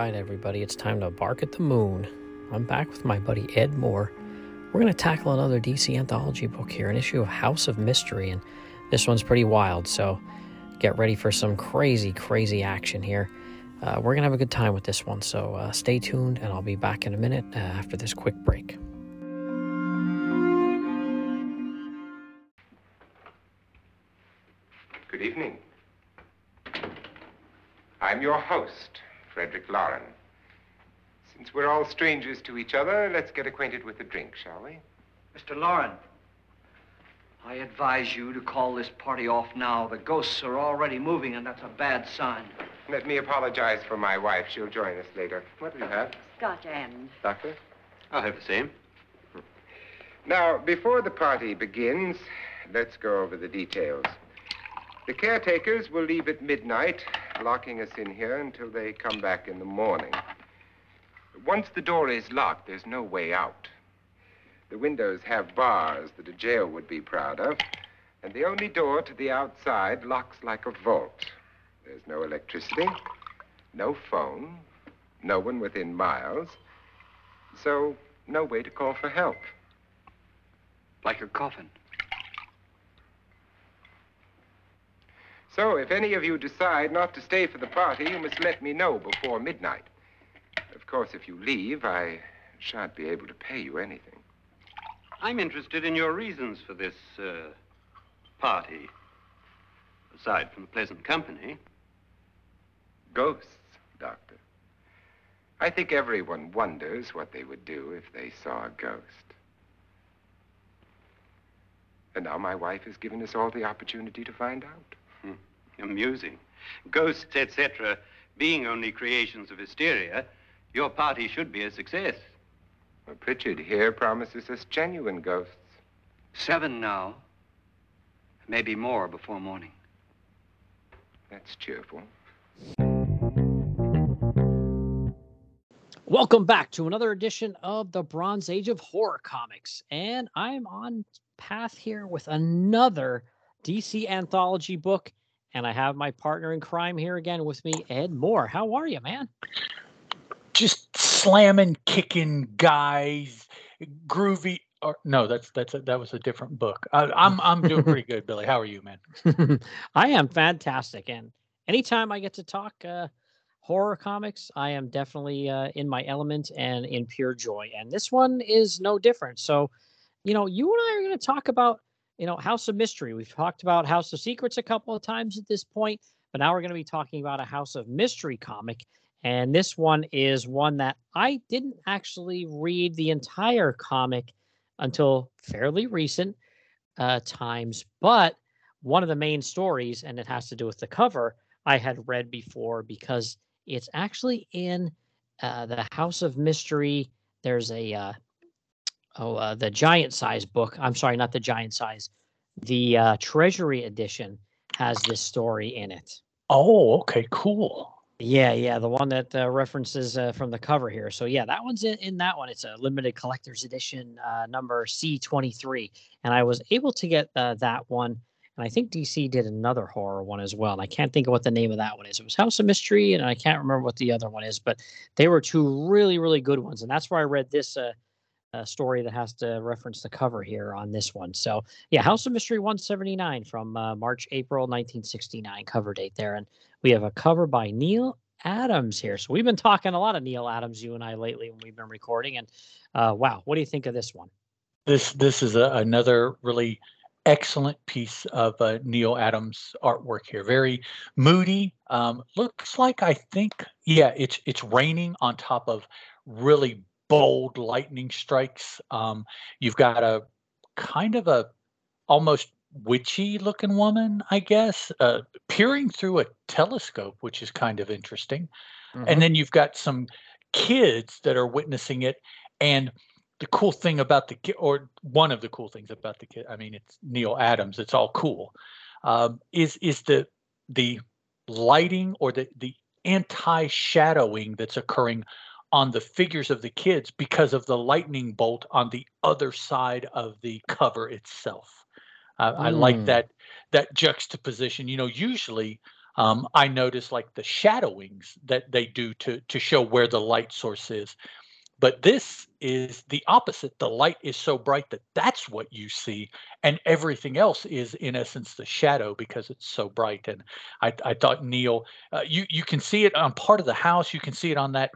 right, everybody, it's time to bark at the moon. I'm back with my buddy Ed Moore. We're going to tackle another DC anthology book here, an issue of House of Mystery, and this one's pretty wild, so get ready for some crazy, crazy action here. Uh, we're going to have a good time with this one, so uh, stay tuned, and I'll be back in a minute uh, after this quick break. Good evening. I'm your host, Frederick Loren. Since we're all strangers to each other, let's get acquainted with a drink, shall we? Mr. Loren, I advise you to call this party off now. The ghosts are already moving, and that's a bad sign. Let me apologize for my wife. She'll join us later. What do you have, Scotch and Doctor? I'll have the same. Now, before the party begins, let's go over the details. The caretakers will leave at midnight, locking us in here until they come back in the morning. Once the door is locked, there's no way out. The windows have bars that a jail would be proud of, and the only door to the outside locks like a vault. There's no electricity, no phone, no one within miles, so no way to call for help. Like a coffin. So, if any of you decide not to stay for the party, you must let me know before midnight. Of course, if you leave, I shan't be able to pay you anything. I'm interested in your reasons for this uh, party. Aside from the pleasant company. Ghosts, Doctor. I think everyone wonders what they would do if they saw a ghost. And now my wife has given us all the opportunity to find out. Amusing. Ghosts, etc., being only creations of hysteria, your party should be a success. Well, Pritchard here promises us genuine ghosts. Seven now. Maybe more before morning. That's cheerful. Welcome back to another edition of the Bronze Age of Horror Comics. And I'm on path here with another DC anthology book. And I have my partner in crime here again with me, Ed Moore. How are you, man? just slamming, kicking guys, groovy. Or no, that's that's a, that was a different book. I, I'm I'm doing pretty good, Billy. How are you, man? I am fantastic. And anytime I get to talk uh, horror comics, I am definitely uh, in my element and in pure joy. And this one is no different. So, you know, you and I are going to talk about, you know, House of Mystery. We've talked about House of Secrets a couple of times at this point, but now we're going to be talking about a House of Mystery comic. And this one is one that I didn't actually read the entire comic until fairly recent uh, times, but one of the main stories, and it has to do with the cover, I had read before because it's actually in uh, the House of Mystery. There's a uh, oh uh, the giant size book. I'm sorry, not the giant size. The uh, Treasury edition has this story in it. Oh, okay, cool. Yeah, yeah, the one that uh, references uh, from the cover here. So yeah, that one's in, in that one. It's a limited collector's edition, uh, number C23, and I was able to get uh, that one. And I think DC did another horror one as well. And I can't think of what the name of that one is. It was House of Mystery, and I can't remember what the other one is. But they were two really, really good ones, and that's where I read this uh, story that has to reference the cover here on this one. So yeah, House of Mystery 179 from uh, March, April 1969 cover date there, and we have a cover by Neal Adams here. So we've been talking a lot of Neal Adams, you and I, lately when we've been recording. And uh, wow, what do you think of this one? This this is a, another really excellent piece of uh, Neal Adams artwork here. Very moody. Um, looks like I think yeah, it's it's raining on top of really bold lightning strikes. Um, you've got a kind of a almost witchy looking woman, I guess, uh, peering through a telescope, which is kind of interesting. Mhm. And then you've got some kids that are witnessing it. And the cool thing about the kid, or one of the cool things about the kid, I mean, it's Neal Adams. It's all cool. Um, is is the the lighting or the the anti-shadowing that's occurring on the figures of the kids because of the lightning bolt on the other side of the cover itself. Uh, I like Mm. that that juxtaposition. You know, usually um, I notice like the shadowings that they do to to show where the light source is. But this is the opposite. The light is so bright that that's what you see, and everything else is in essence the shadow because it's so bright. And I, I thought Neal, uh, you you can see it on part of the house. You can see it on that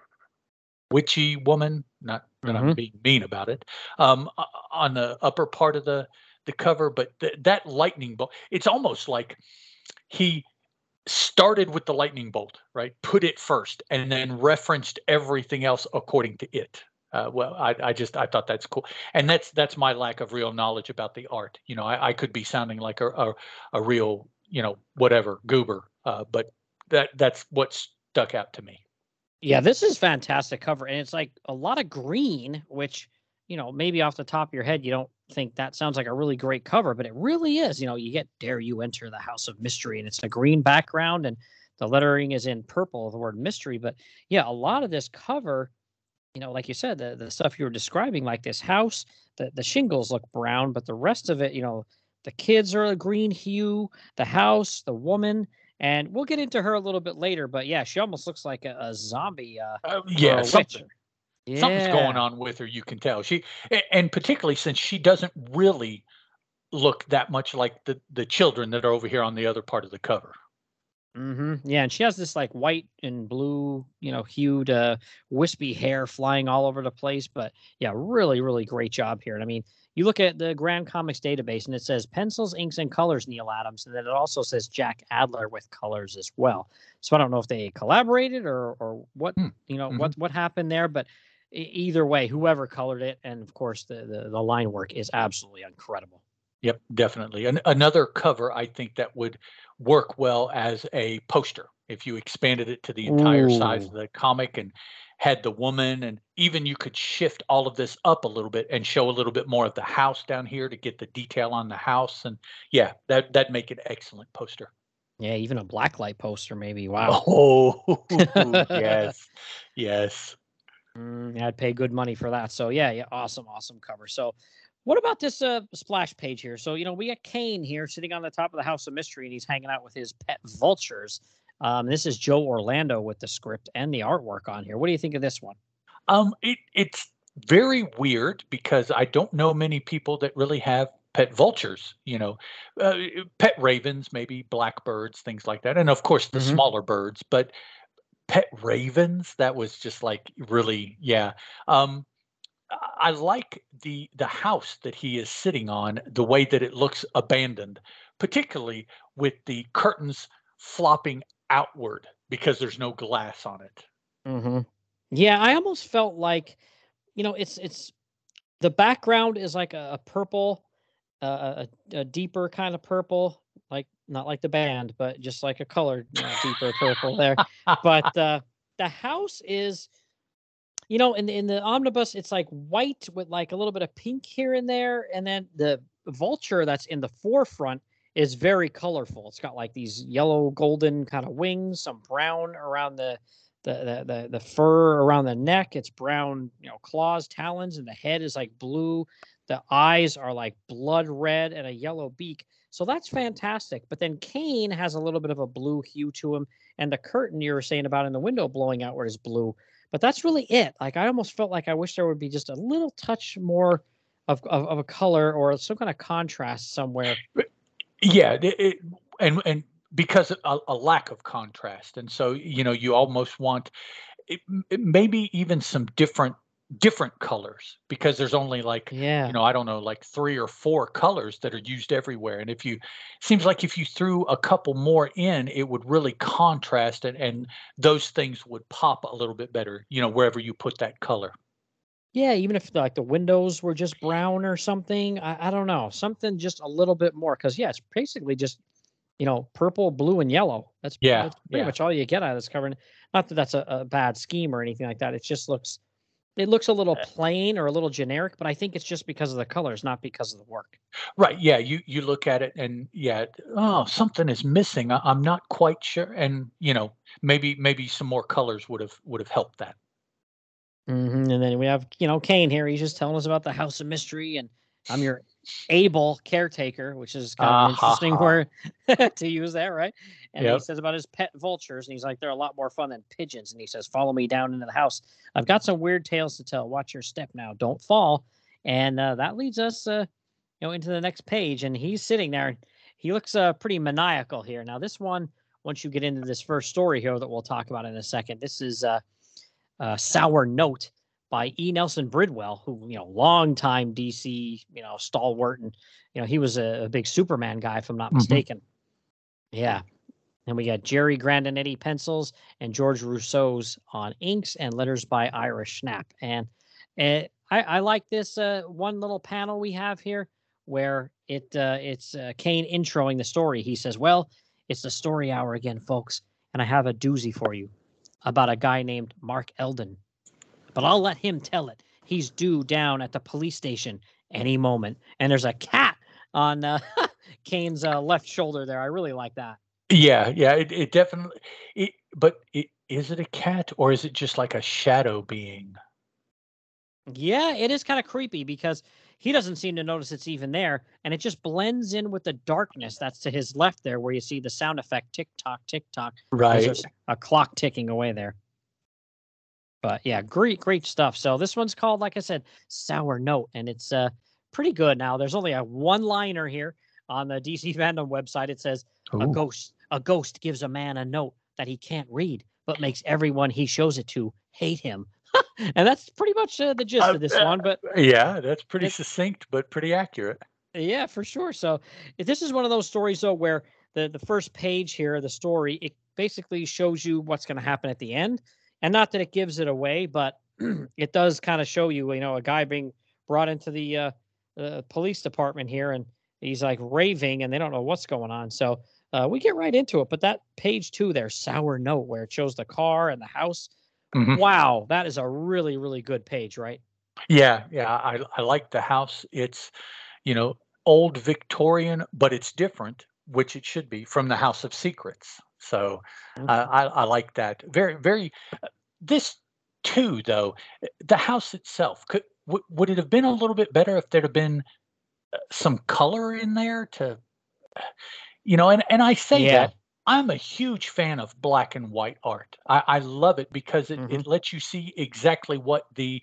witchy woman. Not that I'm Mhm. being mean about it. Um, on the upper part of the the cover, but th- that lightning bolt. It's almost like he started with the lightning bolt, right? Put it first, and then referenced everything else according to it. Uh, well, I, I just I thought that's cool, and that's that's my lack of real knowledge about the art. You know, I, I could be sounding like a, a a real you know whatever goober, uh, but that that's what stuck out to me. Yeah, this is fantastic cover, and it's like a lot of green, which you know maybe off the top of your head you don't think that sounds like a really great cover, but it really is. You know, you get "Dare You Enter the House of Mystery," and it's a green background, and the lettering is in purple, the word mystery. But yeah, a lot of this cover, you know, like you said, the the stuff you were describing, like this house, the the shingles look brown, but the rest of it, you know, the kids are a green hue, the house, the woman. And we'll get into her a little bit later, but yeah, she almost looks like a, a zombie. Uh, Uh, yeah, a something. witch. something's going on with her you can tell she and particularly since she doesn't really look that much like the the children that are over here on the other part of the cover Mm-hmm. Yeah, and she has this like white and blue, you know, hued, uh, wispy hair flying all over the place. But yeah, really, really great job here. And I mean, you look at the Grand Comics database, and it says pencils, inks, and colors, Neal Adams, and then it also says Jack Adler with colors as well. So I don't know if they collaborated or or what, Hmm, you know, mhm. what what happened there, but either way, whoever colored it, and of course the the, the line work is absolutely incredible. yep definitely An- another cover i think that would work well as a poster if you expanded it to the entire size of the comic and had the woman and even you could shift all of this up a little bit and show a little bit more of the house down here to get the detail on the house and yeah that that'd make an excellent poster Yeah, even a blacklight poster, maybe. Wow. oh yes yes Mm, yeah, I'd pay good money for that. So yeah, yeah, awesome, awesome cover. So, what about this uh, splash page here? So you know, we got Kane here sitting on the top of the House of Mystery, and he's hanging out with his pet vultures. Um, this is Joe Orlando with the script and the artwork on here. What do you think of this one? Um, it it's very weird because I don't know many people that really have pet vultures. You know, uh, pet ravens, maybe blackbirds, things like that, and of course the Mhm. smaller birds. But pet ravens, that was just like really, yeah. Um, I I like the the house that he is sitting on, the way that it looks abandoned, particularly with the curtains flopping outward because there's no glass on it. Mm-hmm. Yeah, I almost felt like, you know, it's it's the background is like a, a purple, uh, a, a deeper kind of purple, like not like the band, but just like a colored you know, deeper purple there. But uh, the house is, you know, in the, in the omnibus, it's like white with like a little bit of pink here and there, and then the vulture that's in the forefront is very colorful. It's got like these yellow golden kind of wings, some brown around the the, the the fur around the neck. It's brown, you know, claws, talons, and the head is like blue. The eyes are like blood red and a yellow beak. So that's fantastic. But then Kane has a little bit of a blue hue to him, and the curtain you were saying about in the window blowing outward is blue. But that's really it. Like I almost felt like I wish there would be just a little touch more of of, of a color or some kind of contrast somewhere. Yeah, it, it, and and because a, a lack of contrast, and so you know you almost want it, maybe even some different different colors because there's only like Yeah. you know I don't know like three or four colors that are used everywhere, and if you seems like if you threw a couple more in, it would really contrast and and those things would pop a little bit better, you know, wherever you put that color. Yeah, even if like the windows were just brown or something, I, I don't know, something just a little bit more. Because yeah, it's basically just you know purple, blue, and yellow. That's Yeah, that's pretty yeah. much all you get out of this cover. And Not that that's a, a bad scheme or anything like that. It just looks it looks a little Uh, plain or a little generic, but I think it's just because of the colors, not because of the work. Right. Yeah. You you look at it and yeah, oh, something is missing. I, I'm not quite sure. And you know, maybe maybe some more colors would have would have helped that. Hmm And then we have you know Kane here. He's just telling us about the House of Mystery, and I'm your able caretaker, which is kind of an interesting word to use there, right? And he says about his pet vultures, and he's like, they're a lot more fun than pigeons. And he says, follow me down into the house. I've got some weird tales to tell. Watch your step now. Don't fall. And uh, that leads us, uh, you know, into the next page. And he's sitting there. He looks uh, pretty maniacal here. Now, this one, once you get into this first story here that we'll talk about in a second, this is uh, Sour Note by E. Nelson Bridwell, who, you know, longtime DC, you know, stalwart. And, you know, he was a, a big Superman guy, if I'm not Mhm. mistaken. Yeah. And we got Jerry Grandinetti pencils and George Roussos on inks and letters by Irish Snap. And uh, I, I like this uh, one little panel we have here where it uh, it's uh, Kane introing the story. He says, "Well, it's the story hour again, folks, and I have a doozy for you about a guy named Mark Eldon. But I'll let him tell it. He's due down at the police station any moment, and there's a cat on uh, Kane's uh, left shoulder there. I really like that. Yeah, yeah, it, it definitely. It, but it, is it a cat or is it just like a shadow being? Yeah, it is kind of creepy because he doesn't seem to notice it's even there, and it just blends in with the darkness that's to his left there, where you see the sound effect tick tock, tick tock. Right. A, a clock ticking away there. But yeah, great, great stuff. So this one's called, like I said, Sour Note, and it's uh pretty good. Now there's only a one-liner here on the DC Fandom website. It says a ghost a ghost gives a man a note that he can't read, but makes everyone he shows it to hate him. and that's pretty much uh, the gist Uh, of this one. But Yeah, that's pretty succinct, but pretty accurate. yeah, for sure. So if this is one of those stories though where the the first page here of the story it basically shows you what's going to happen at the end, and not that it gives it away, but it does kind of show you, you know, a guy being brought into the uh, uh, police department here, and he's like raving, and they don't know what's going on. So uh, we get right into it. But that page two there, sour note, where it shows the car and the house. Mhm. Wow, that is a really really good page, right? Yeah, yeah, I I like the house. It's, you know, old Victorian, but it's different, which it should be from the House of Secrets. So Mhm. uh, I I like that. Very very. uh, This too, though, uh, the house itself could would would it have been a little bit better if there'd have been uh, some color in there to, you know, and and I say Yeah. that I'm a huge fan of black and white art. I, I love it because it, Mhm. it lets you see exactly what the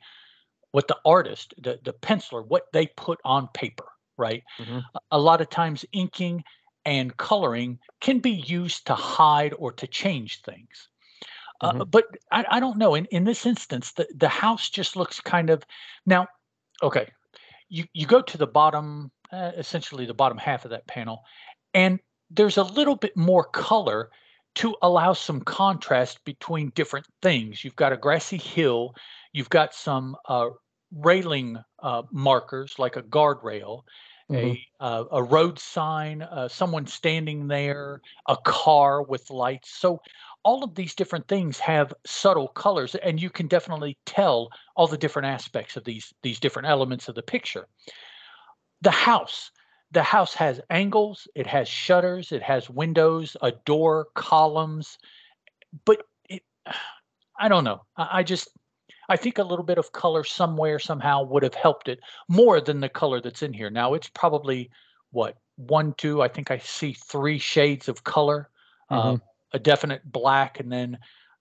what the artist, the the penciler, what they put on paper, right? Mhm. A, lot of times inking and coloring can be used to hide or to change things. Uh, but I, I don't know. In, in this instance, the, the house just looks kind of now. Okay, you you go to the bottom, uh, essentially the bottom half of that panel, and there's a little bit more color to allow some contrast between different things. You've got a grassy hill, you've got some uh, railing uh, markers like a guardrail, Mhm. a uh, a road sign, uh, someone standing there, a car with lights. So all of these different things have subtle colors, and you can definitely tell all the different aspects of these these different elements of the picture. The house. The house has angles, it has shutters, it has windows, a door, columns, but it I don't know. I, I just I think a little bit of color somewhere somehow would have helped it more than the color that's in here. Now it's probably what one, two. I think I see three shades of color, uh, a definite black, and then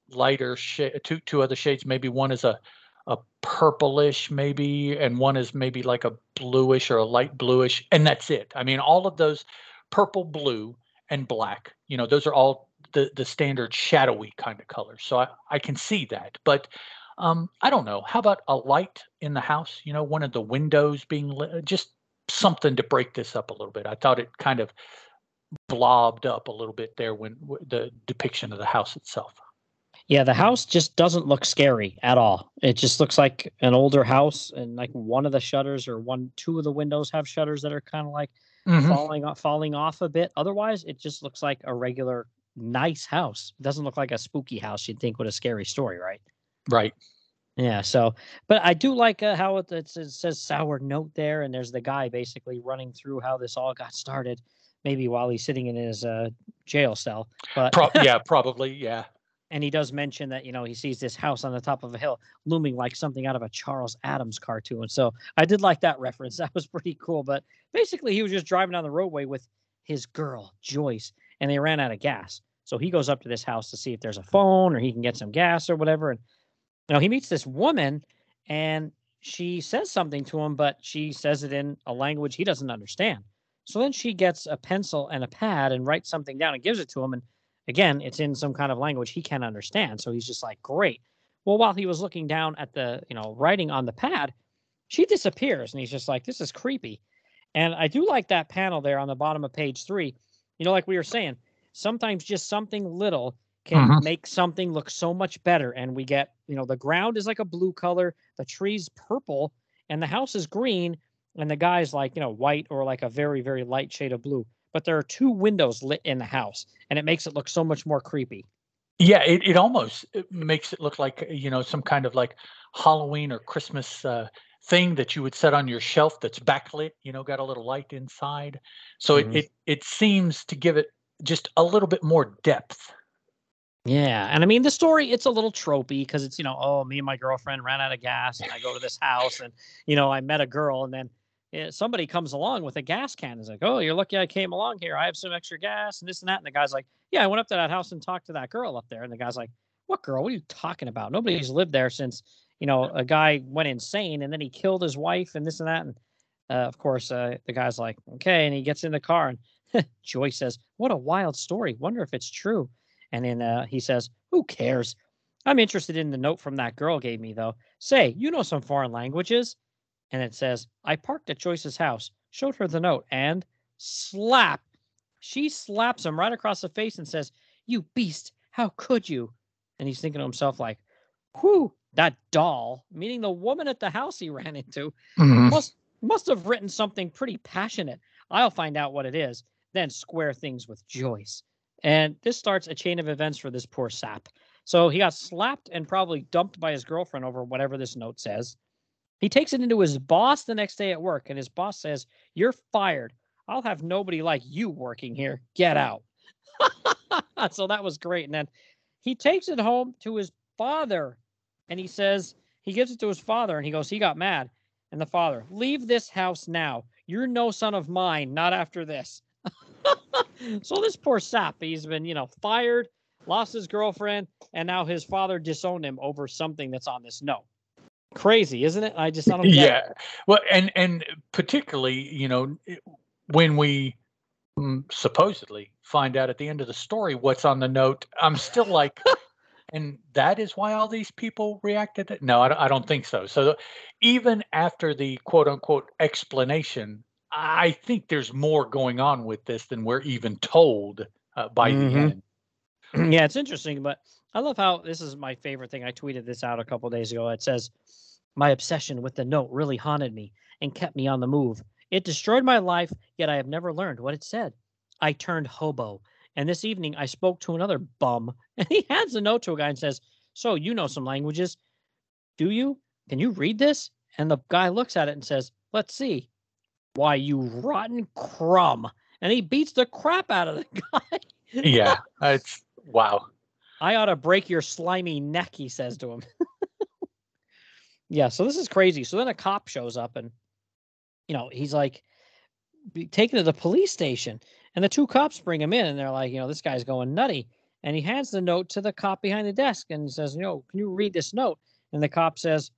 lighter shade. Two two other shades. Maybe one is a a purplish, maybe, and one is maybe like a bluish or a light bluish, and that's it. I mean, all of those purple, blue, and black. You know, those are all the the standard shadowy kind of colors. So I I can see that, but um, I don't know. How about a light in the house? You know, one of the windows being lit, just something to break this up a little bit. I thought it kind of blobbed up a little bit there when the depiction of the house itself. Yeah, the house just doesn't look scary at all. It just looks like an older house, and like one of the shutters or one, two of the windows have shutters that are kind of like Mhm. falling off, falling off a bit. Otherwise, it just looks like a regular, nice house. It doesn't look like a spooky house you'd think with a scary story, right? Right. Yeah. So, but I do like uh, how it, it says sour note there, and there's the guy basically running through how this all got started. Maybe while he's sitting in his uh, jail cell, but Pro- yeah, probably. Yeah. And he does mention that you know he sees this house on the top of a hill looming like something out of a Charles Addams cartoon. So I did like that reference. That was pretty cool. But basically, he was just driving down the roadway with his girl Joyce, and they ran out of gas. So he goes up to this house to see if there's a phone or he can get some gas or whatever. And you know he meets this woman, and she says something to him, but she says it in a language he doesn't understand. So then she gets a pencil and a pad and writes something down and gives it to him. And again, it's in some kind of language he can't understand. So he's just like, great. Well, while he was looking down at the, you know, writing on the pad, she disappears. And he's just like, this is creepy. And I do like that panel there on the bottom of page three. You know, like we were saying, sometimes just something little can Mhm. make something look so much better. And we get, you know, the ground is like a blue color, the tree's purple, and the house is green, and the guy's like, you know, white or like a very, very light shade of blue. But there are two windows lit in the house, and it makes it look so much more creepy. Yeah, it, it almost it makes it look like you know some kind of like Halloween or Christmas uh, thing that you would set on your shelf that's backlit. You know, got a little light inside, so Mhm. it, it it seems to give it just a little bit more depth. Yeah, and I mean the story it's a little tropey because it's you know oh me and my girlfriend ran out of gas and I go to this house and you know I met a girl and then somebody comes along with a gas can and is like oh you're lucky I came along here I have some extra gas and this and that and the guy's like yeah I went up to that house and talked to that girl up there and the guy's like what girl what are you talking about nobody's lived there since you know a guy went insane and then he killed his wife and this and that and uh, of course uh, the guy's like okay and he gets in the car and Joyce says what a wild story wonder if it's true and then uh, he says, Who cares? I'm interested in the note from that girl gave me, though. Say, you know some foreign languages? And it says, I parked at Joyce's house, showed her the note, and slap. She slaps him right across the face and says, You beast, how could you? And he's thinking to himself, like, Whew, that doll, meaning the woman at the house he ran into, mm-hmm. must must have written something pretty passionate. I'll find out what it is, then square things with Joyce. And this starts a chain of events for this poor sap. So he got slapped and probably dumped by his girlfriend over whatever this note says. He takes it into his boss the next day at work, and his boss says, You're fired. I'll have nobody like you working here. Get out. so that was great. And then he takes it home to his father and he says, He gives it to his father and he goes, He got mad. And the father, Leave this house now. You're no son of mine, not after this. so this poor sap, he's been, you know, fired, lost his girlfriend, and now his father disowned him over something that's on this note. Crazy, isn't it? I just I don't get it. yeah well and and particularly you know when we mm, supposedly find out at the end of the story what's on the note i'm still like and that is why all these people reacted that no i don't, I don't think so so even after the quote unquote explanation i think there's more going on with this than we're even told uh, by Mhm. the end yeah, it's interesting, but I love how this is my favorite thing. I tweeted this out a couple days ago. It says, My obsession with the note really haunted me and kept me on the move. It destroyed my life, yet I have never learned what it said. I turned hobo, and this evening I spoke to another bum, and he hands the note to a guy and says, So you know some languages. Do you? Can you read this? And the guy looks at it and says, Let's see. Why, you rotten crumb. And he beats the crap out of the guy. yeah it's wow I ought to break your slimy neck, he says to him. yeah, so this is crazy. So then a cop shows up and, you know, he's like taken to the police station. And the two cops bring him in and they're like, you know, this guy's going nutty. And he hands the note to the cop behind the desk and says, you know, can you read this note? And the cop says,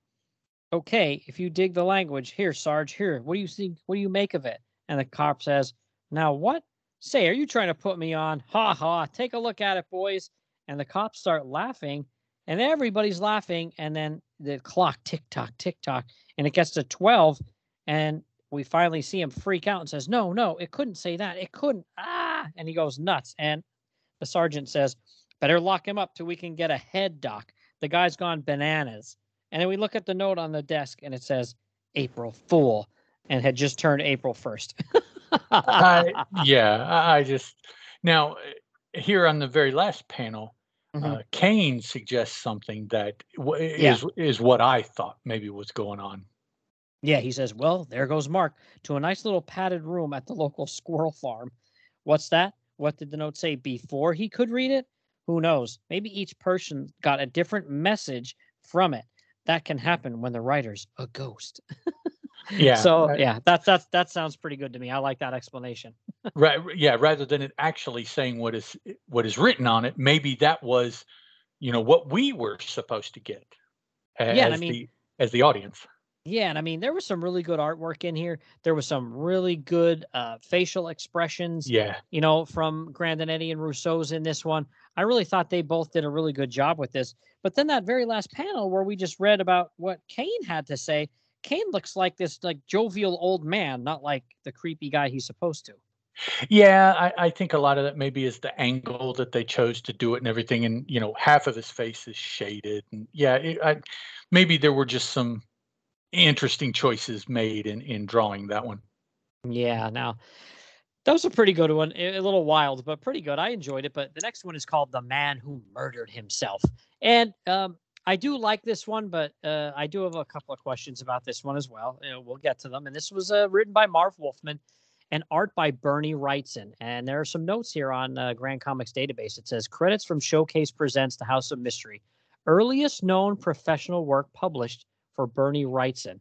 okay, if you dig the language, here, Sarge, here, what do you think? What do you make of it? And the cop says, now what? Say, are you trying to put me on? Ha ha, take a look at it, boys and the cops start laughing and everybody's laughing and then the clock tick tock tick tock and it gets to 12 and we finally see him freak out and says no no it couldn't say that. It couldn't. Ah! And he goes nuts. And the sergeant says better lock him up till we can get a head doc. The guy's gone bananas. And then we look at the note on the desk and it says april fool and had just turned april 1st I, yeah, I just now uh, here on the very last panel, Mhm. uh, Kane suggests something that w- Yeah. is is what I thought maybe was going on. Yeah, he says, Well, there goes Mark to a nice little padded room at the local squirrel farm. What's that? What did the note say before he could read it? Who knows? Maybe each person got a different message from it. That can happen when the writer's a ghost. Yeah. So yeah, that's that's that sounds pretty good to me. I like that explanation. right. Yeah. Rather than it actually saying what is what is written on it, maybe that was, you know, what we were supposed to get a- Yeah, as I mean- the as the audience. Yeah, and I mean there was some really good artwork in here. There was some really good uh, facial expressions. Yeah. you know, from Grandinetti and Roussos in this one. I really thought they both did a really good job with this. But then that very last panel where we just read about what Kane had to say, Kane looks like this like jovial old man, not like the creepy guy he's supposed to. Yeah, I, I think a lot of that maybe is the angle that they chose to do it and everything, and you know, half of his face is shaded, and yeah, it, I, maybe there were just some interesting choices made in in drawing that one. Yeah, now that was a pretty good one. A a little wild, but pretty good. I enjoyed it. But the next one is called "The Man Who Murdered Himself," and um, I do like this one, but uh, I do have a couple of questions about this one as well. Uh, we'll get to them. And this was uh, written by Marv Wolfman and art by Bernie Wrightson. And there are some notes here on uh, Grand Comics Database. It says credits from Showcase presents The House of Mystery, earliest known professional work published for Bernie Wrightson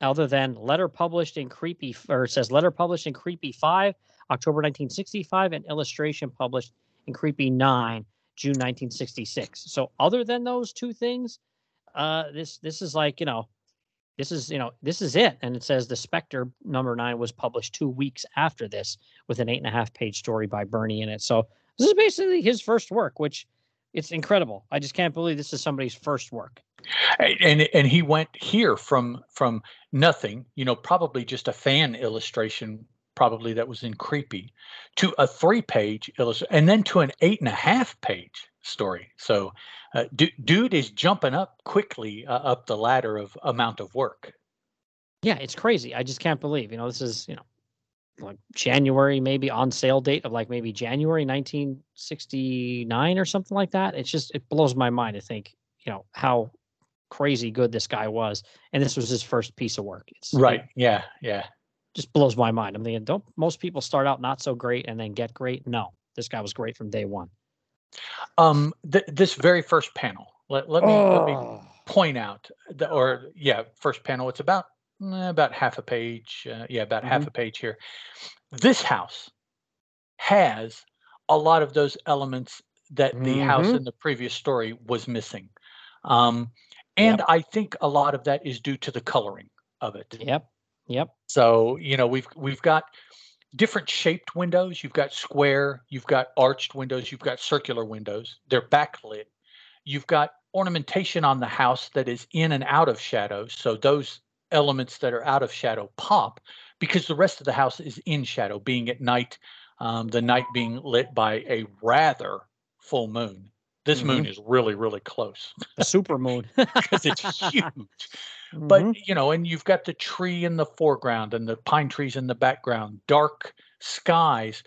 other than letter published in creepy or it says letter published in creepy 5 october 1965 and illustration published in creepy 9 june 1966 so other than those two things uh this this is like you know this is you know this is it. And it says the spectre number nine was published two weeks after this with an eight and a half page story by bernie in it. So this is basically his first work which it's incredible. I just can't believe this is somebody's first work. And and he went here from from nothing you know probably just a fan illustration probably that was in creepy to a three page illustration and then to an eight and a half page story so uh, du- dude is jumping up quickly uh, up the ladder of amount of work Yeah, it's crazy. I just can't believe, you know, this is, you know, like January, maybe on sale date of like maybe January 1969 or something like that. It's just, it blows my mind to think, you know, how crazy good this guy was. And this was his first piece of work. It's it right yeah yeah just blows my mind. I'm thinking, don't most people start out not so great and then get great? No, this guy was great from day one. um th- this very first panel let, let me let me Oh. point out the, or yeah first panel it's about eh, about half a page uh, yeah about half a page here this house has a lot of those elements that the house Mhm. in the previous story was missing um, and i think a lot of that is due to the coloring of it Yep. Yep. so you know we've we've got different shaped windows. You've got square, you've got arched windows, you've got circular windows. They're backlit. You've got ornamentation on the house that is in and out of shadow. So those elements that are out of shadow pop because the rest of the house is in shadow, being at night. Um, the night being lit by a rather full moon. This moon is really really close A super moon. because it's huge but Mhm. you know and you've got the tree in the foreground and the pine trees in the background dark skies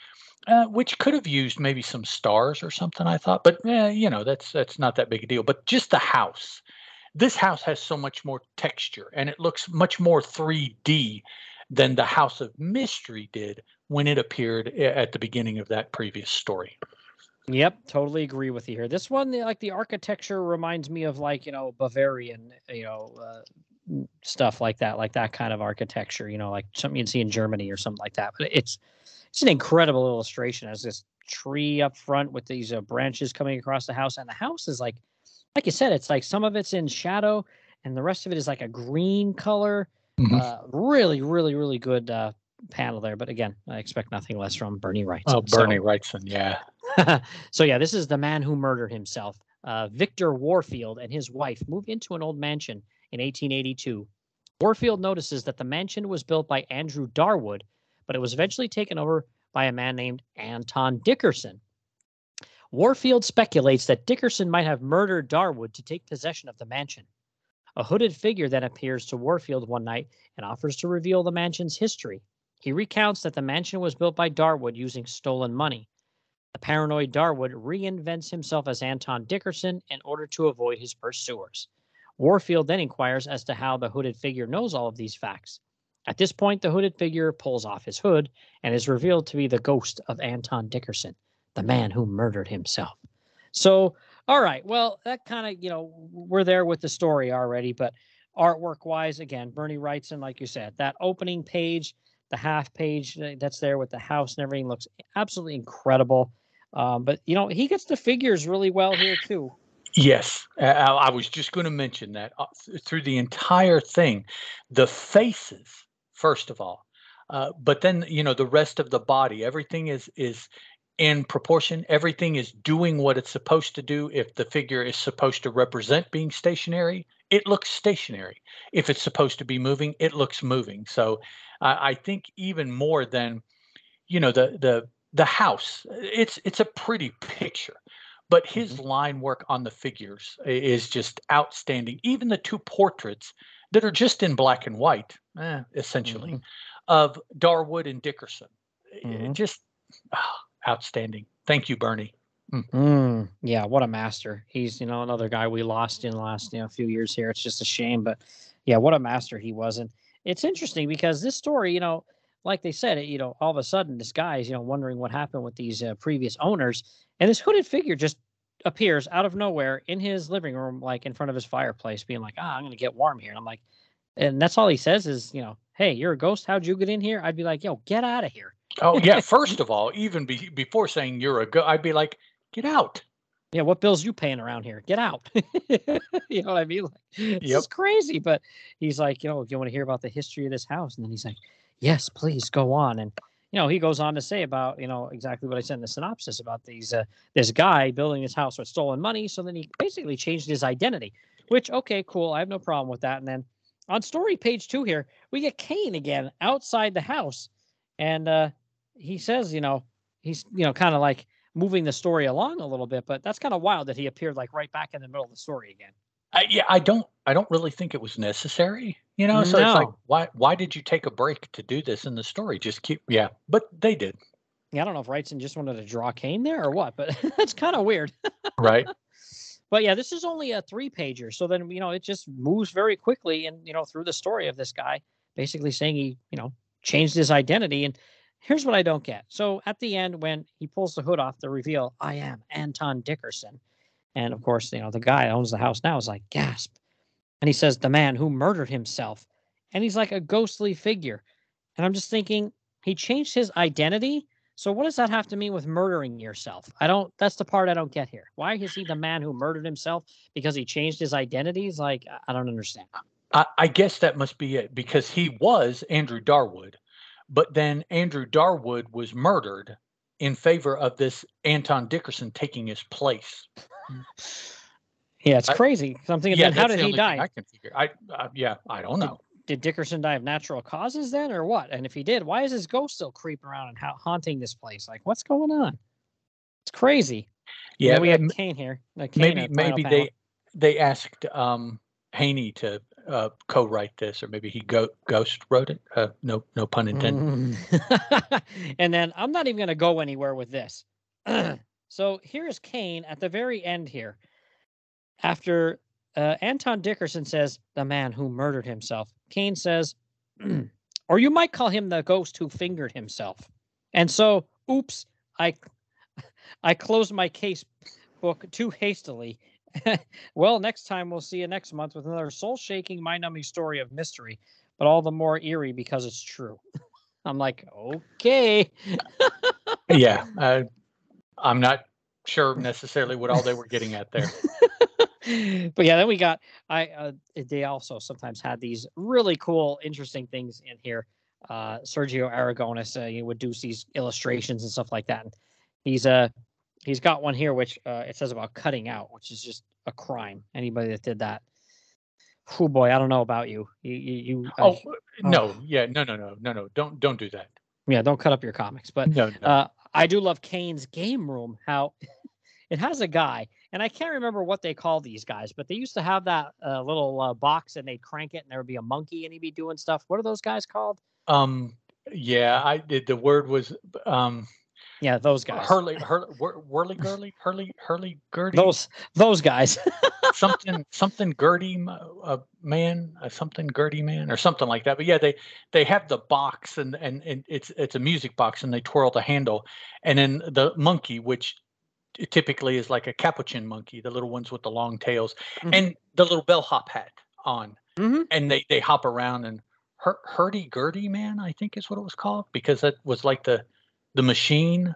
uh, which could have used maybe some stars or something i thought but eh, you know that's that's not that big a deal but just the house this house has so much more texture and it looks much more 3d than the house of mystery did when it appeared at the beginning of that previous story Yep, totally agree with you here. This one, like the architecture, reminds me of like you know Bavarian, you know, uh, stuff like that, like that kind of architecture. You know, like something you'd see in Germany or something like that. But it's it's an incredible illustration. As this tree up front with these uh, branches coming across the house, and the house is like, like you said, it's like some of it's in shadow, and the rest of it is like a green color. Mhm. Uh, really, really, really good uh, panel there. But again, I expect nothing less from Bernie Wright. oh bernie wrightson yeah so yeah, this is the man who murdered himself. Uh, Victor Warfield and his wife moved into an old mansion in 1882. Warfield notices that the mansion was built by Andrew Darwood, but it was eventually taken over by a man named Anton Dickerson. Warfield speculates that Dickerson might have murdered Darwood to take possession of the mansion. A hooded figure then appears to Warfield one night and offers to reveal the mansion's history. He recounts that the mansion was built by Darwood using stolen money. The paranoid Darwood reinvents himself as Anton Dickerson in order to avoid his pursuers. Warfield then inquires as to how the hooded figure knows all of these facts. At this point, the hooded figure pulls off his hood and is revealed to be the ghost of Anton Dickerson, the man who murdered himself. So, all right. Well, that kind of, you know, we're there with the story already, but artwork wise, again, Bernie Wrightson, like you said, that opening page, the half page that's there with the house and everything looks absolutely incredible. Um, but you know, he gets the figures really well here too. Yes, I, was just going to mention that uh, through the entire thing, the faces, first of all, uh, but then you know the rest of the body, everything is is in proportion. Everything is doing what it's supposed to do. If the figure is supposed to represent being stationary, it looks stationary. If it's supposed to be moving, it looks moving. So I I think even more than you know the the the house, it's it's a pretty picture, but his Mhm. line work on the figures is just outstanding. Even the two portraits that are just in black and white, eh, essentially, Mhm. of Darwood and Dickerson, eh, Mhm. just ah, outstanding. Thank you, Bernie. Mm, yeah, what a master. He's, you know, another guy we lost in the last, you know, few years here. It's just a shame, but yeah, what a master he was. And it's interesting because this story, you know, like they said, you know, all of a sudden this guy is, you know, wondering what happened with these uh, previous owners, and this hooded figure just appears out of nowhere in his living room, like in front of his fireplace, being like, "Ah, I'm gonna get warm here." And I'm like, and that's all he says is, you know, "Hey, you're a ghost. How'd you get in here?" I'd be like, "Yo, get out of here." Oh yeah, first of all, even be, before saying you're a go, I'd be like, get out. Yeah, what bills you paying around here? Get out. you know what I mean? Like, Yep. is crazy. But he's like, you know, you want to hear about the history of this house? And then he's like, yes, please go on. And you know, he goes on to say about, you know, exactly what I said in the synopsis about these uh, this guy building his house with stolen money. So then he basically changed his identity, which okay, cool. I have no problem with that. And then on story page two here, we get Kane again outside the house, and uh, he says, you know, he's you know kind of like moving the story along a little bit, but that's kind of wild that he appeared like right back in the middle of the story again. I, yeah, I don't, I don't really think it was necessary. You know, so it's like, why, why did you take a break to do this in the story? Just keep, yeah, but they did, Yeah, I don't know if Wrightson just wanted to draw Kane there or what, but that's kind of weird. right? But yeah, this is only a three pager, so then you know it just moves very quickly and you know through the story of this guy basically saying he you know changed his identity. And here's what I don't get. So at the end, when he pulls the hood off, the reveal, I am Anton Dickerson, and of course you know the guy that owns the house now is like gasp, and he says the man who murdered himself, and he's like a ghostly figure, and I'm just thinking he changed his identity. So what does that have to mean with murdering yourself? I don't. That's the part I don't get here. Why is he the man who murdered himself because he changed his identities? Like I- I don't understand. I, I guess that must be it because he was Andrew Darwood, but then Andrew Darwood was murdered in favor of this Anton Dickerson taking his place. Yeah, it's I- crazy. 'cause I'm thinking, yeah, then how did he die? I can figure. I, uh, yeah, I don't know. Did Dickerson die of natural causes then, or what? And if he did, why is his ghost still creeping around and ha- haunting this place? Like, what's going on? It's crazy. Yeah, we had Kane here. uh, Kane maybe the final maybe panel. they they asked um Haney to uh, co-write this, or maybe he go, ghost wrote it. Uh, no, no pun intended. Mm. and then I'm not even going to go anywhere with this. so here's Kane at the very end here. After uh, Anton Dickerson says, the man who murdered himself, Kane says, or you might call him the ghost who fingered himself. And so, oops, I, I closed my case book too hastily. well, next time we'll see you next month with another soul shaking, mind numbing story of mystery but all the more eerie because it's true. I'm like, okay. yeah, uh, I'm not sure necessarily what all they were getting at there. but yeah, then we got I uh, they also sometimes had these really cool, interesting things in here. Uh, Sergio Aragonés uh, he would do these illustrations and stuff like that. And he's uh he's got one here which uh, it says about cutting out, which is just a crime. Anybody that did that. Oh boy, I don't know about you. You, you, you uh, Oh no, yeah, no, no, no, no, no. Don't don't do that. yeah, don't cut up your comics. But No, no. Uh, I do love Kane's game room. How it has a guy, and I can't remember what they call these guys, but they used to have that uh, little uh, box, and they'd crank it, and there would be a monkey, and he'd be doing stuff. What are those guys called? Um, yeah, I did. The word was um, Yeah, those guys. Hurley, Hurley, Whir- Whirly Gurley, Hurley, Hurley Gurdy, Those those guys. something, something Gurdy, uh, man, uh, something Gurdy man, or something like that. But yeah, they they have the box, and and and it's it's a music box, and they twirl the handle, and then the monkey, which typically is like a capuchin monkey, the little ones with the long tails, Mhm. and the little bellhop hat on, Mhm. and they they hop around and hur- hurdy gurdy man, I think is what it was called because that was like the the machine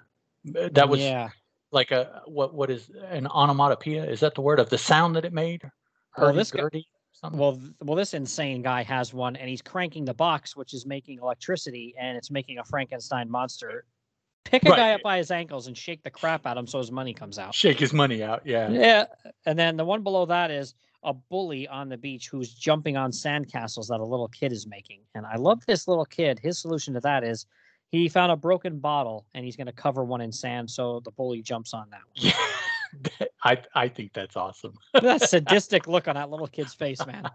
uh, that was yeah. like a what what is an onomatopoeia? Is that the word of the sound that it made? Well, this guy- something? Well, well, this insane guy has one, and he's cranking the box, which is making electricity, and it's making a Frankenstein monster. Pick a Right. guy up by his ankles and shake the crap out of him so his money comes out. Shake his money out. Yeah. Yeah, and then the one below that is a bully on the beach who's jumping on sandcastles that a little kid is making. And I love this little kid. His solution to that is he found a broken bottle and he's going to cover one in sand so the bully jumps on that one. Yeah. I I think that's awesome. that sadistic look on that little kid's face, man.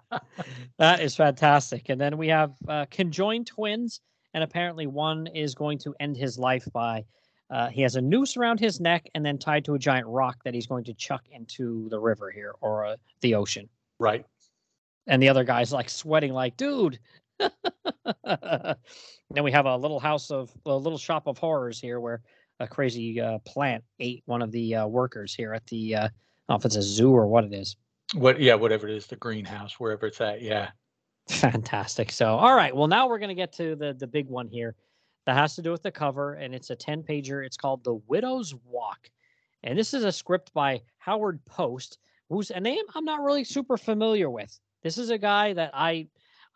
That is fantastic. And then we have uh, conjoined twins, and apparently one is going to end his life by uh, he has a noose around his neck and then tied to a giant rock that he's going to chuck into the river here or uh, the ocean. Right. And the other guy's like sweating, like, dude. then we have a little house of a little shop of horrors here where a crazy uh, plant ate one of the uh, workers here at the uh, I don't know if it's a zoo or what it is. What yeah, whatever it is, the greenhouse, wherever it's at. Yeah. Fantastic. So, all right. Well, now we're going to get to the the big one here that has to do with the cover, and it's a ten pager. It's called The Widow's Walk, and this is a script by Howard Post, who's a name I'm not really super familiar with. This is a guy that I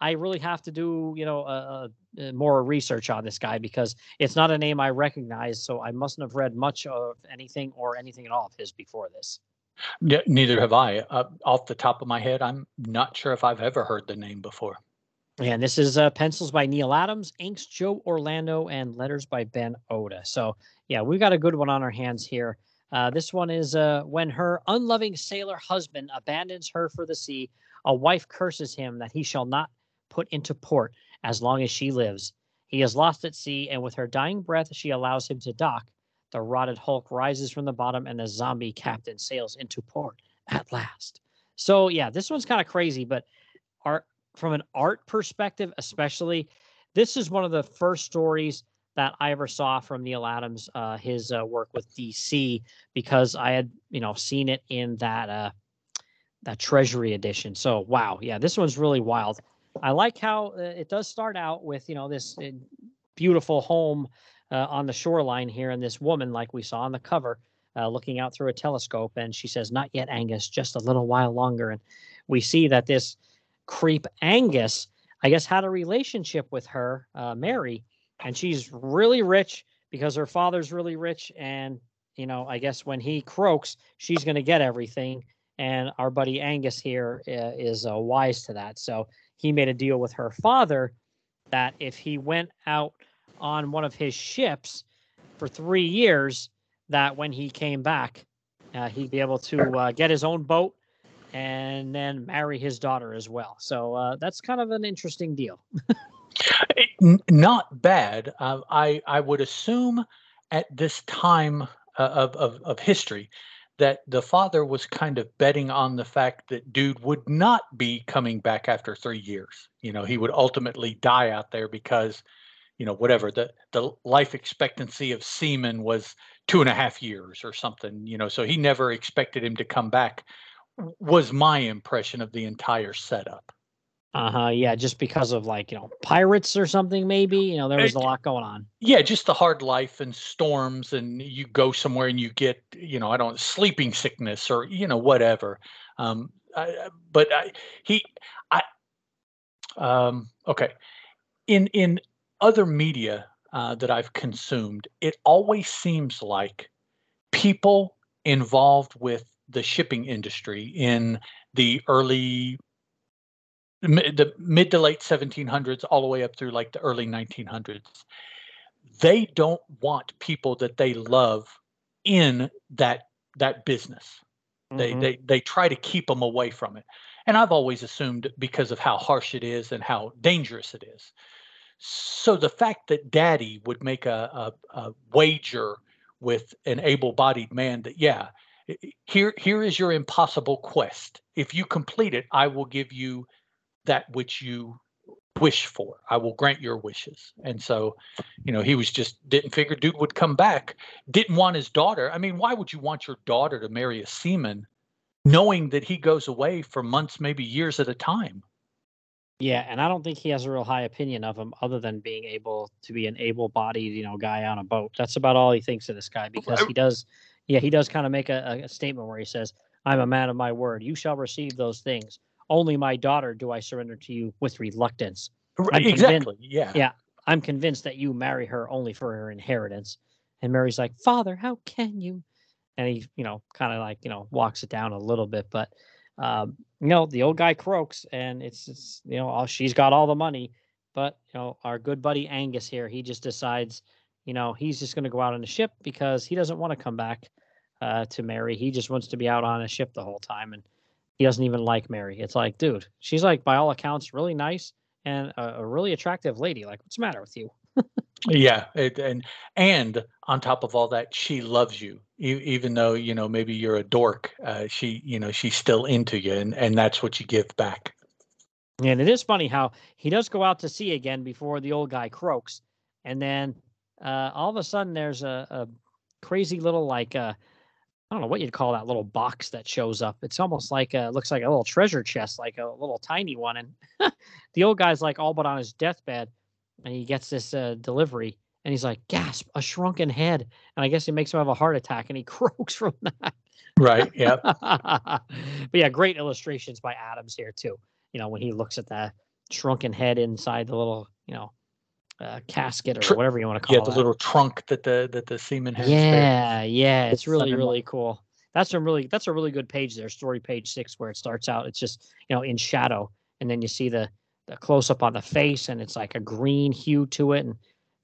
I really have to do you know uh, uh, more research on this guy because it's not a name I recognize. So I mustn't have read much of anything or anything at all of his before this. Yeah, neither have I. Uh, off the top of my head, I'm not sure if I've ever heard the name before. And this is uh, pencils by Neal Adams, inks Joe Orlando, and letters by Ben Oda. So, yeah, we've got a good one on our hands here. Uh, this one is uh, when her unloving sailor husband abandons her for the sea, a wife curses him that he shall not put into port as long as she lives. He is lost at sea, and with her dying breath, she allows him to dock. The rotted hulk rises from the bottom, and the zombie captain sails into port at last. So, yeah, this one's kind of crazy, but art from an art perspective, especially, this is one of the first stories that I ever saw from Neal Adams, uh, his uh, work with DC, because I had you know seen it in that uh, that Treasury edition. So wow, yeah, this one's really wild. I like how uh, it does start out with you know this uh, beautiful home uh, on the shoreline here, and this woman, like we saw on the cover, uh, looking out through a telescope, and she says, "Not yet, Angus. Just a little while longer." And we see that this creep Angus, I guess, had a relationship with her, uh, Mary, and she's really rich because her father's really rich. And, you know, I guess when he croaks, she's going to get everything. And our buddy Angus here uh, is wise to that. So he made a deal with her father that if he went out on one of his ships for three years, that when he came back, uh, he'd be able to uh, get his own boat and then marry his daughter as well. So uh, that's kind of an interesting deal. Not bad. Uh, I I would assume at this time uh, of, of of history that the father was kind of betting on the fact that dude would not be coming back after three years. You know, he would ultimately die out there because, you know, whatever the the life expectancy of seamen was two and a half years or something. You know, so he never expected him to come back. Was my impression of the entire setup. Uh huh. Yeah, just because of like you know pirates or something, maybe. You know, there was a lot going on. yeah just the hard life and storms and you go somewhere and you get you know i don't sleeping sickness or you know whatever um I- but I, he i um okay in in other media uh, that i've consumed it always seems like people involved with the shipping industry in the early the mid to late 1700s all the way up through like the early 1900s they don't want people that they love in that that business. They Mhm. they they try to keep them away from it. And i've always assumed because of how harsh it is and how dangerous it is. So the fact that daddy would make a, a, a wager with an able-bodied man that yeah here here is your impossible quest. If you complete it i will give you that which you wish for. I will grant your wishes. And so, you know, he was just didn't figure dude would come back. Didn't want his daughter. I mean, why would you want your daughter to marry a seaman knowing that he goes away for months, maybe years at a time? Yeah, and I don't think he has a real high opinion of him other than being able to be an able-bodied, you know, guy on a boat. That's about all he thinks of this guy because he does yeah, he does kind of make a, a statement where he says, I'm a man of my word. You shall receive those things. Only my daughter do I surrender to you with reluctance. I'm exactly. Yeah. Yeah. I'm convinced that you marry her only for her inheritance. And Mary's like, Father, how can you? And he, you know, kind of like, you know, walks it down a little bit. But, um, you know, the old guy croaks and it's, it's you know, all, she's got all the money. But, you know, our good buddy Angus here, he just decides, you know, he's just going to go out on a ship because he doesn't want to come back uh, to Mary. He just wants to be out on a ship the whole time. And he doesn't even like Mary. It's like, dude, she's like, by all accounts, really nice and a, a really attractive lady. Like, what's the matter with you? yeah, it, and and on top of all that, she loves you, e- even though you know maybe you're a dork. Uh, she, you know, she's still into you, and and that's what you give back. And it is funny how he does go out to sea again before the old guy croaks, and then uh, all of a sudden there's a, a crazy little like uh, I don't know what you'd call that little box that shows up. It's almost like a, looks like a little treasure chest, like a little tiny one. And the old guy's like all but on his deathbed, and he gets this uh, delivery, and he's like, "Gasp! A shrunken head!" And I guess it makes him have a heart attack, and he croaks from that. Right. Yeah. but yeah, great illustrations by Adams here too. You know, when he looks at the shrunken head inside the little, you know, uh, casket or Tr- whatever you want to call yeah, it. Yeah, the little trunk that the that the seaman has. there. Yeah, yeah, it's really really cool. That's a really that's a really good page there, story page six, where it starts out. It's just you know in shadow, and then you see the the close up on the face, and it's like a green hue to it, and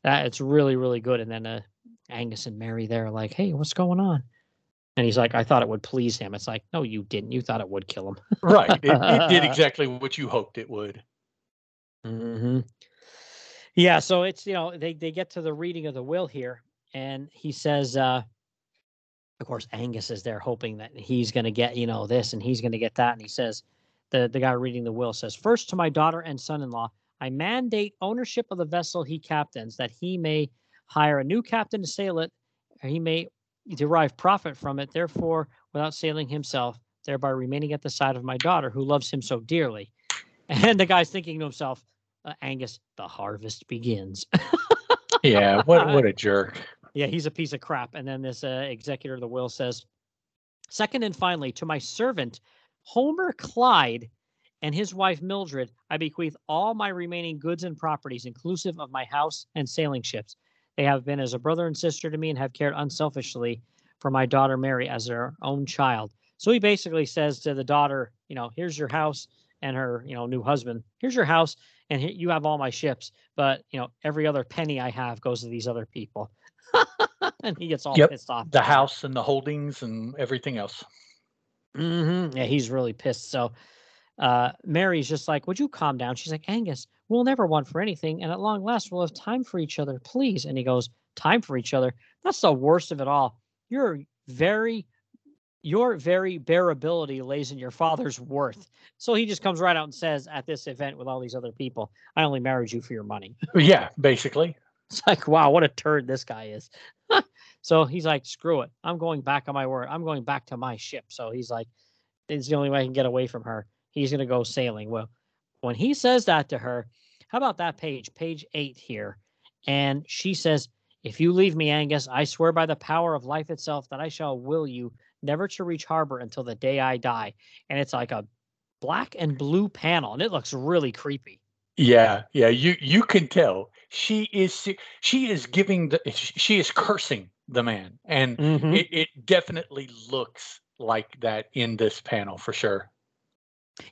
that it's really really good. And then uh, Angus and Mary there are like, hey, what's going on? And he's like, I thought it would please him. It's like, no, you didn't. You thought it would kill him. Right. It, it did exactly what you hoped it would. hmm Yeah, so it's you know they they get to the reading of the will here, and he says, uh, of course, Angus is there hoping that he's going to get you know this and he's going to get that, and he says, the the guy reading the will says, first to my daughter and son-in-law, I mandate ownership of the vessel he captains, that he may hire a new captain to sail it, or he may derive profit from it, therefore, without sailing himself, thereby remaining at the side of my daughter who loves him so dearly. And the guy's thinking to himself, uh, Angus, the harvest begins. Yeah. What what a jerk. yeah, he's a piece of crap. And then this uh, executor of the will says, Second and finally, to my servant, Homer Clyde, and his wife Mildred, I bequeath all my remaining goods and properties, inclusive of my house and sailing ships. They have been as a brother and sister to me and have cared unselfishly for my daughter Mary as their own child. So he basically says to the daughter, you know, here's your house and her, you know, new husband. Here's your house and here, you have all my ships, but you know, every other penny I have goes to these other people. and he gets all Yep, pissed off. The house and the holdings and everything else. hmm Yeah, he's really pissed. So uh, Mary's just like, Would you calm down? She's like, Angus, we'll never want for anything. And at long last, we'll have time for each other, please. And he goes, Time for each other. That's the worst of it all. You're very, your very bearability lays in your father's worth. So he just comes right out and says at this event with all these other people, I only married you for your money. Yeah, basically. It's like, wow, what a turd this guy is. so he's like, screw it. I'm going back on my word. I'm going back to my ship. So he's like, it's the only way I can get away from her. He's going to go sailing. Well, when he says that to her, how about that page, page eight here? And she says, If you leave me, Angus, I swear by the power of life itself that I shall will you never to reach harbor until the day I die. And it's like a black and blue panel, and it looks really creepy. Yeah, yeah. You you can tell she is she is giving the she is cursing the man, and Mhm. it, it definitely looks like that in this panel for sure.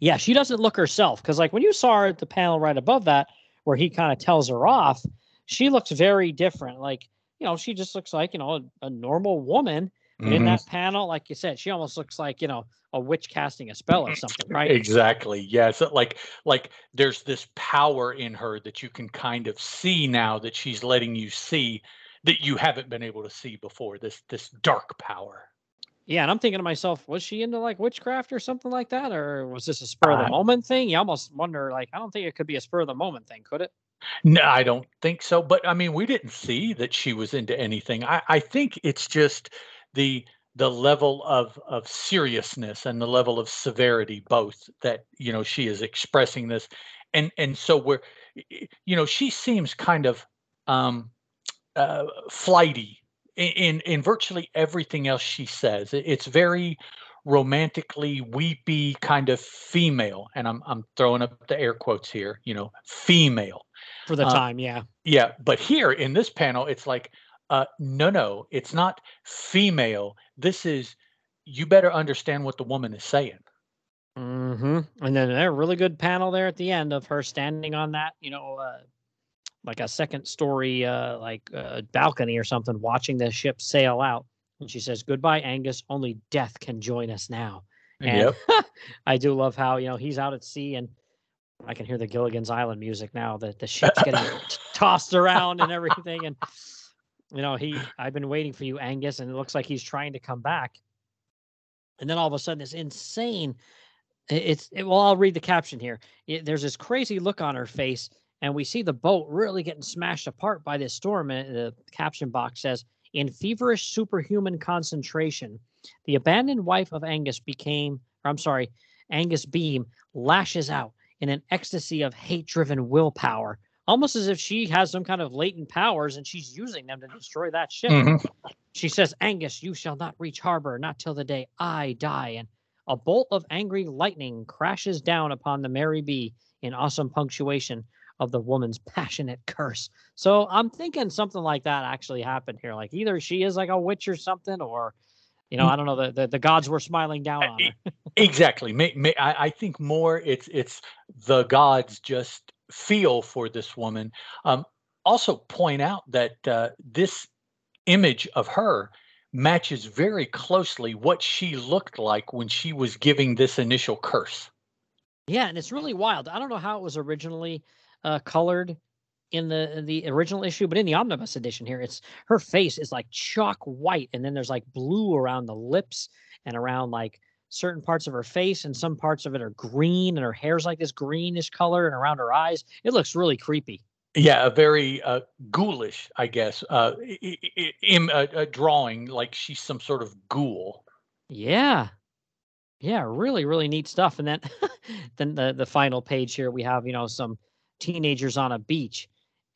Yeah, she doesn't look herself because, like, when you saw her at the panel right above that, where he kind of tells her off, she looks very different. Like, you know, she just looks like, you know, a, a normal woman. But in mm-hmm. that panel, like you said, she almost looks like, you know, a witch casting a spell or something, right? Exactly. Yes. like like there's this power in her that you can kind of see now that she's letting you see that you haven't been able to see before. This this dark power. Yeah, and I'm thinking to myself, was she into like witchcraft or something like that, or was this a spur of the moment thing? You almost wonder, like, I don't think it could be a spur of the moment thing, could it? No, I don't think so. But I mean, we didn't see that she was into anything. I, I think it's just the the level of of seriousness and the level of severity both that you know she is expressing this and and so we're you know she seems kind of um uh flighty in, in virtually everything else she says it's very romantically weepy kind of female and i'm i'm throwing up the air quotes here you know female For the Uh, time, yeah. yeah, but here in this panel, it's like, uh, no, no, it's not female. This is, you better understand what the woman is saying. Mm hmm And then a really good panel there at the end of her standing on that, you know, uh, like a second story, uh, like uh, balcony or something, watching the ship sail out. And she says, "Goodbye, Angus. Only death can join us now." And Yep. I do love how you know he's out at sea and I can hear the Gilligan's Island music now. That the ship's getting tossed around and everything, and you know he. I've been waiting for you, Angus, and it looks like he's trying to come back. And then all of a sudden, this insane. It's it, well, I'll read the caption here. It, there's this crazy look on her face, and we see the boat really getting smashed apart by this storm. And the caption box says, "In feverish superhuman concentration, the abandoned wife of Angus became, or I'm sorry, Angus Beam lashes out in an ecstasy of hate driven willpower, almost as if she has some kind of latent powers and she's using them to destroy that ship. Mhm. She says, Angus, you shall not reach harbor, not till the day I die. And a bolt of angry lightning crashes down upon the Mary B in awesome punctuation of the woman's passionate curse. So I'm thinking something like that actually happened here. Like either she is like a witch or something, or you know. I don't know, the, the, the gods were smiling down on her. Exactly. May, may, I, I think more it's it's the gods just feel for this woman. Um, also point out that uh, this image of her matches very closely what she looked like when she was giving this initial curse. Yeah, and it's really wild. I don't know how it was originally uh, colored in the the original issue, but in the omnibus edition here, it's her face is like chalk white, and then there's like blue around the lips and around like certain parts of her face, and some parts of it are green, and her hair's like this greenish color, and around her eyes, it looks really creepy. Yeah, a very uh, ghoulish, I guess, uh, i- i- i- im- a, a drawing like she's some sort of ghoul. Yeah. Yeah, really, really neat stuff. And then then the the final page here we have, you know, some teenagers on a beach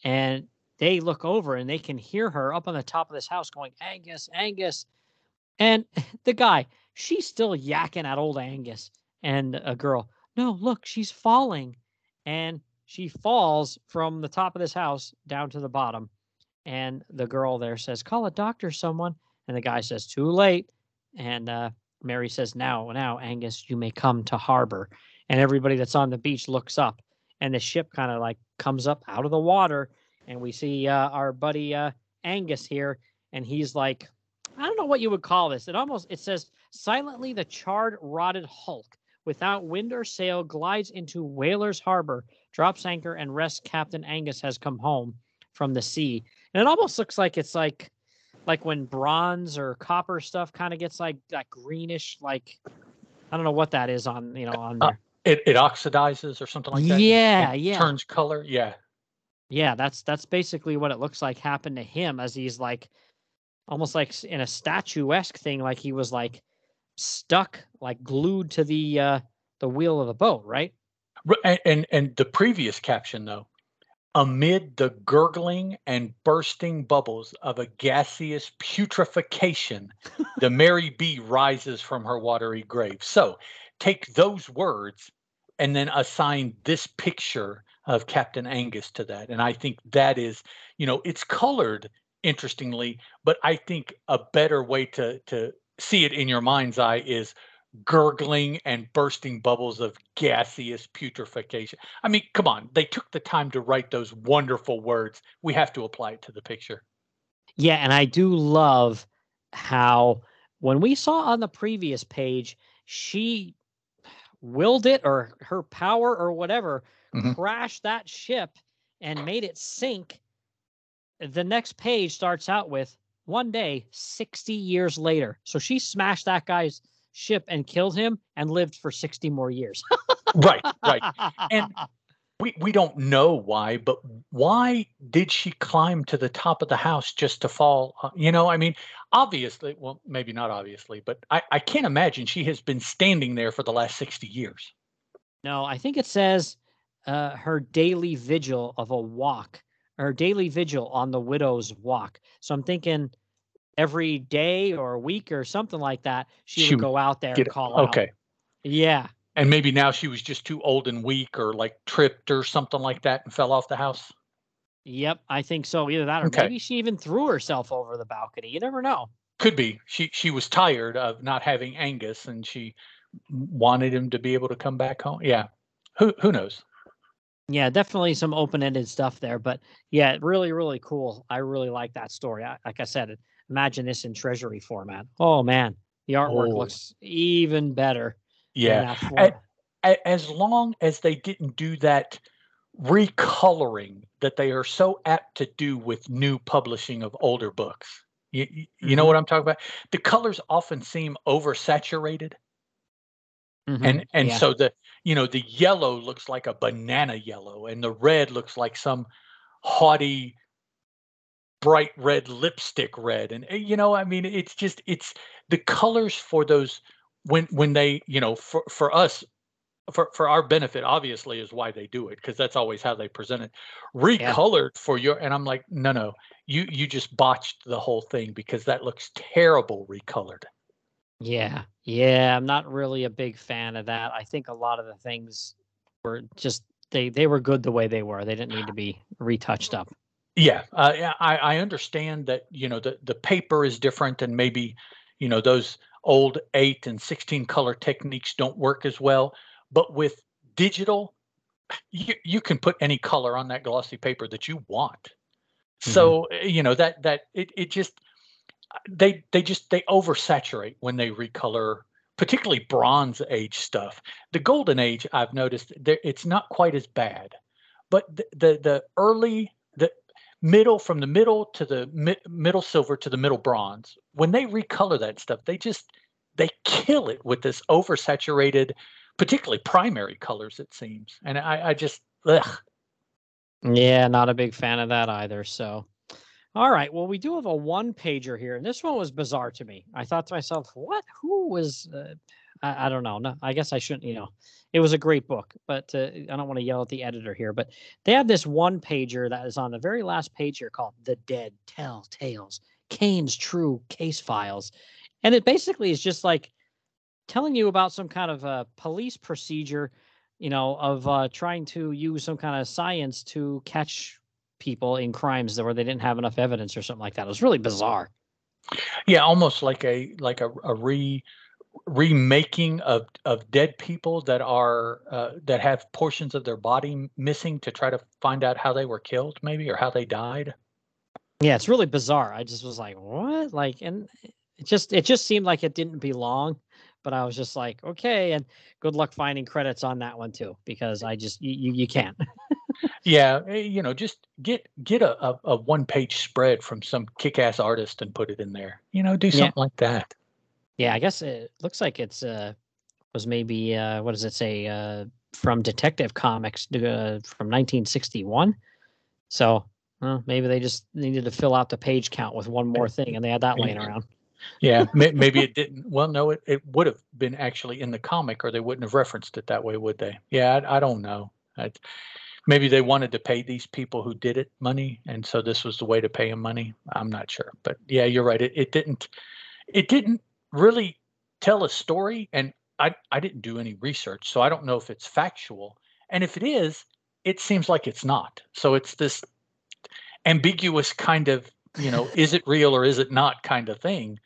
and they look over and they can hear her up on the top of this house going, Angus, Angus. And the guy, she's still yakking at old Angus. And a girl, no, look, she's falling. And she falls from the top of this house down to the bottom. And the girl there says, Call a doctor, someone. And the guy says, Too late. And uh, Mary says, Now, now, Angus, you may come to harbor. And everybody that's on the beach looks up, and the ship kind of like comes up out of the water. And we see uh, our buddy uh, Angus here, and he's like, I don't know what you would call this. It almost it says silently the charred, rotted hulk without wind or sail glides into Whalers Harbor, drops anchor, and rests. Captain Angus has come home from the sea. And it almost looks like it's like like when bronze or copper stuff kind of gets like that greenish, like I don't know what that is on you know on Uh, there. It, it oxidizes or something like that. Yeah, It yeah. Turns color. Yeah. Yeah, that's that's basically what it looks like happened to him as he's like almost like in a statuesque thing, like he was like stuck, like glued to the uh the wheel of the boat, right? And, and and the previous caption though, amid the gurgling and bursting bubbles of a gaseous putrefaction, the Mary B rises from her watery grave. So take those words and then assign this picture of Captain Angus to that. And I think that is, you know, it's colored interestingly, but I think a better way to to see it in your mind's eye is gurgling and bursting bubbles of gaseous putrefaction. I mean, come on, they took the time to write those wonderful words. We have to apply it to the picture. Yeah, and I do love how when we saw on the previous page, she willed it or her power or whatever Mhm. crashed that ship and made it sink. The next page starts out with one day 60 years later. So she smashed that guy's ship and killed him and lived for 60 more years. right, right. And we, we don't know why, but why did she climb to the top of the house just to fall? Uh, you know, I mean, obviously, well, maybe not obviously, but I, I can't imagine she has been standing there for the last 60 years. No, I think it says uh, her daily vigil of a walk, her daily vigil on the widow's walk. So I'm thinking every day or a week or something like that, she, she would go out there and call okay. out. Yeah. And maybe now she was just too old and weak or like tripped or something like that and fell off the house. Yep, I think so. Either that or okay. maybe she even threw herself over the balcony. You never know. Could be. She she was tired of not having Angus and she wanted him to be able to come back home. Yeah. Who who knows? Yeah, definitely some open-ended stuff there, but yeah, really really cool. I really like that story. I, like I said, imagine this in treasury format. Oh man, the artwork oh. looks even better. Yeah. as long as they didn't do that recoloring that they are so apt to do with new publishing of older books. You, you mm-hmm. know what I'm talking about? The colors often seem oversaturated. Mm-hmm. And and yeah. so the you know the yellow looks like a banana yellow and the red looks like some haughty bright red lipstick red and eh, you know I mean it's just it's the colors for those when when they you know for for us for for our benefit obviously is why they do it because that's always how they present it. Recolored yeah. for your and i'm like no no. You you just botched the whole thing because that looks terrible recolored. Yeah. Yeah i'm not really a big fan of that. I think a lot of the things were just they they were good the way they were. They didn't need to be retouched up. Yeah uh, i i understand that you know the the paper is different and maybe you know those old 8 and 16 color techniques don't work as well but with digital you, you can put any color on that glossy paper that you want mm-hmm. so eh, you know that that it, it just they they just they oversaturate when they recolor particularly bronze age stuff the golden age i've noticed it's not quite as bad but the the, the early middle from the middle to the mi- middle silver to the middle bronze. When they recolor that stuff they just they kill it with this oversaturated particularly primary colors it seems. And i i just ugh. yeah not a big fan of that either so. All right well we do have a one pager here and this one was bizarre to me. I thought to myself what? Who was uh, I, I, don't know. No i guess i shouldn't you know. It was a great book but uh, i don't want to yell at the editor here but they have this one pager that is on the very last page here called the dead tell tales kane's true case files and it basically is just like telling you about some kind of a police procedure you know of uh, trying to use some kind of science to catch people in crimes where they didn't have enough evidence or something like that. It was really bizarre. Yeah almost like a like a, a re remaking of of dead people that are uh, that have portions of their body missing to try to find out how they were killed maybe or how they died? Yeah it's really bizarre. I just was like what? Like and it just it just seemed like it didn't belong but i was just like okay and good luck finding credits on that one too because i just you you can't. Yeah eh, you know just get get a, a, a, one page spread from some kick-ass artist and put it in there. You know do something yeah. like that yeah i guess it looks like it's uh was maybe uh what does it say uh from detective comics uh, from 1961 so well, maybe they just needed to fill out the page count with one more thing and they had that laying around yeah, maybe it didn't. Well, no, it, it would have been actually in the comic, or they wouldn't have referenced it that way, would they? Yeah, I, I don't know. I, maybe they wanted to pay these people who did it money, and so this was the way to pay them money. I'm not sure, but yeah, you're right. It, it didn't. It didn't really tell a story, and I I didn't do any research, so I don't know if it's factual. And if it is, it seems like it's not. So it's this ambiguous kind of you know, is it real or is it not kind of thing.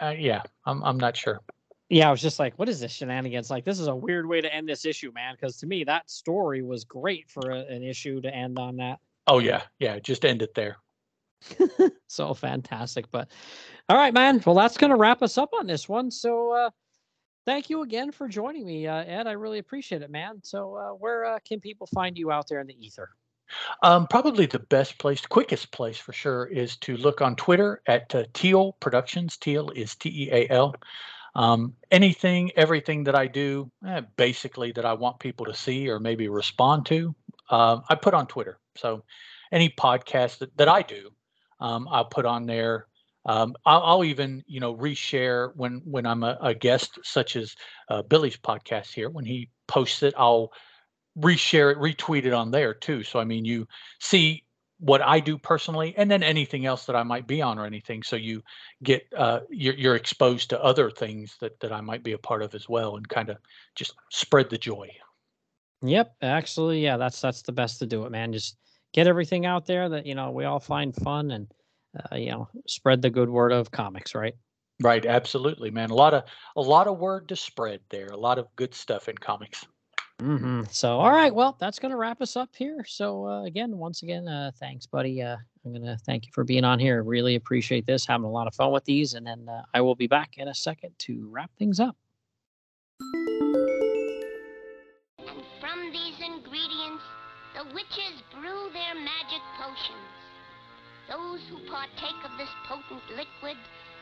Uh, yeah, I'm I'm not sure. Yeah, I was just like, what is this shenanigans? Like, this is a weird way to end this issue, man. Because to me, that story was great for a, an issue to end on that. Oh yeah, yeah, just end it there. so fantastic. But all right, man. Well, that's gonna wrap us up on this one. So uh thank you again for joining me, uh, Ed. I really appreciate it, man. So uh, where uh, can people find you out there in the ether? Um, probably the best place, quickest place for sure, is to look on Twitter at uh, Teal Productions. Teal is T E A L. Um, anything, everything that I do, eh, basically that I want people to see or maybe respond to, uh, I put on Twitter. So any podcast that, that I do, um, I'll put on there. Um, I'll, I'll, even, you know, reshare when when I'm a, a guest, such as uh, Billy's podcast here. When he posts it, I'll reshare it, retweet it on there too. So I mean, you see what I do personally, and then anything else that I might be on or anything. So you get uh, you're, you're exposed to other things that that I might be a part of as well, and kind of just spread the joy. Yep, actually, yeah, that's that's the best to do it, man. Just get everything out there that you know we all find fun, and uh, you know spread the good word of comics, right? Right, absolutely, man. A lot of a lot of word to spread there. A lot of good stuff in comics. Mm-hmm. So, all right, well, that's going to wrap us up here. So, uh, again, once again, uh, thanks, buddy. Uh, I'm going to thank you for being on here. Really appreciate this. Having a lot of fun with these, and then uh, I will be back in a second to wrap things up. The witches brew their magic potions. Those who partake of this potent liquid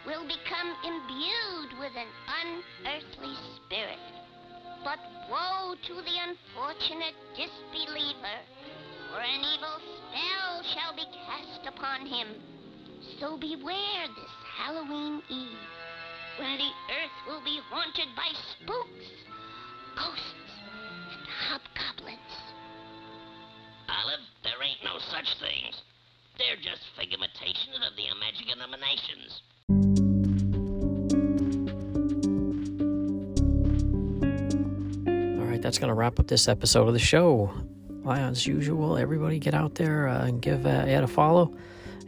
will become imbued with an unearthly spirit but woe to the unfortunate disbeliever, for an evil spell shall be cast upon him. So beware this Halloween Eve, when the earth will be haunted by spooks, ghosts, and hobgoblins. Olive, there ain't no such things. They're just figmentations of the imagination emanations. right, that's going to wrap up this episode of the show. As usual, everybody get out there uh, and give uh, Ed a follow.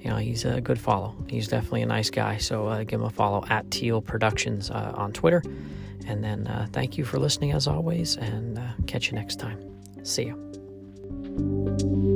You know, he's a good follow. He's definitely a nice guy. So uh, give him a follow at Teal Productions uh, on Twitter. And then uh, thank you for listening as always, and uh, catch you next time. See you. Thank you.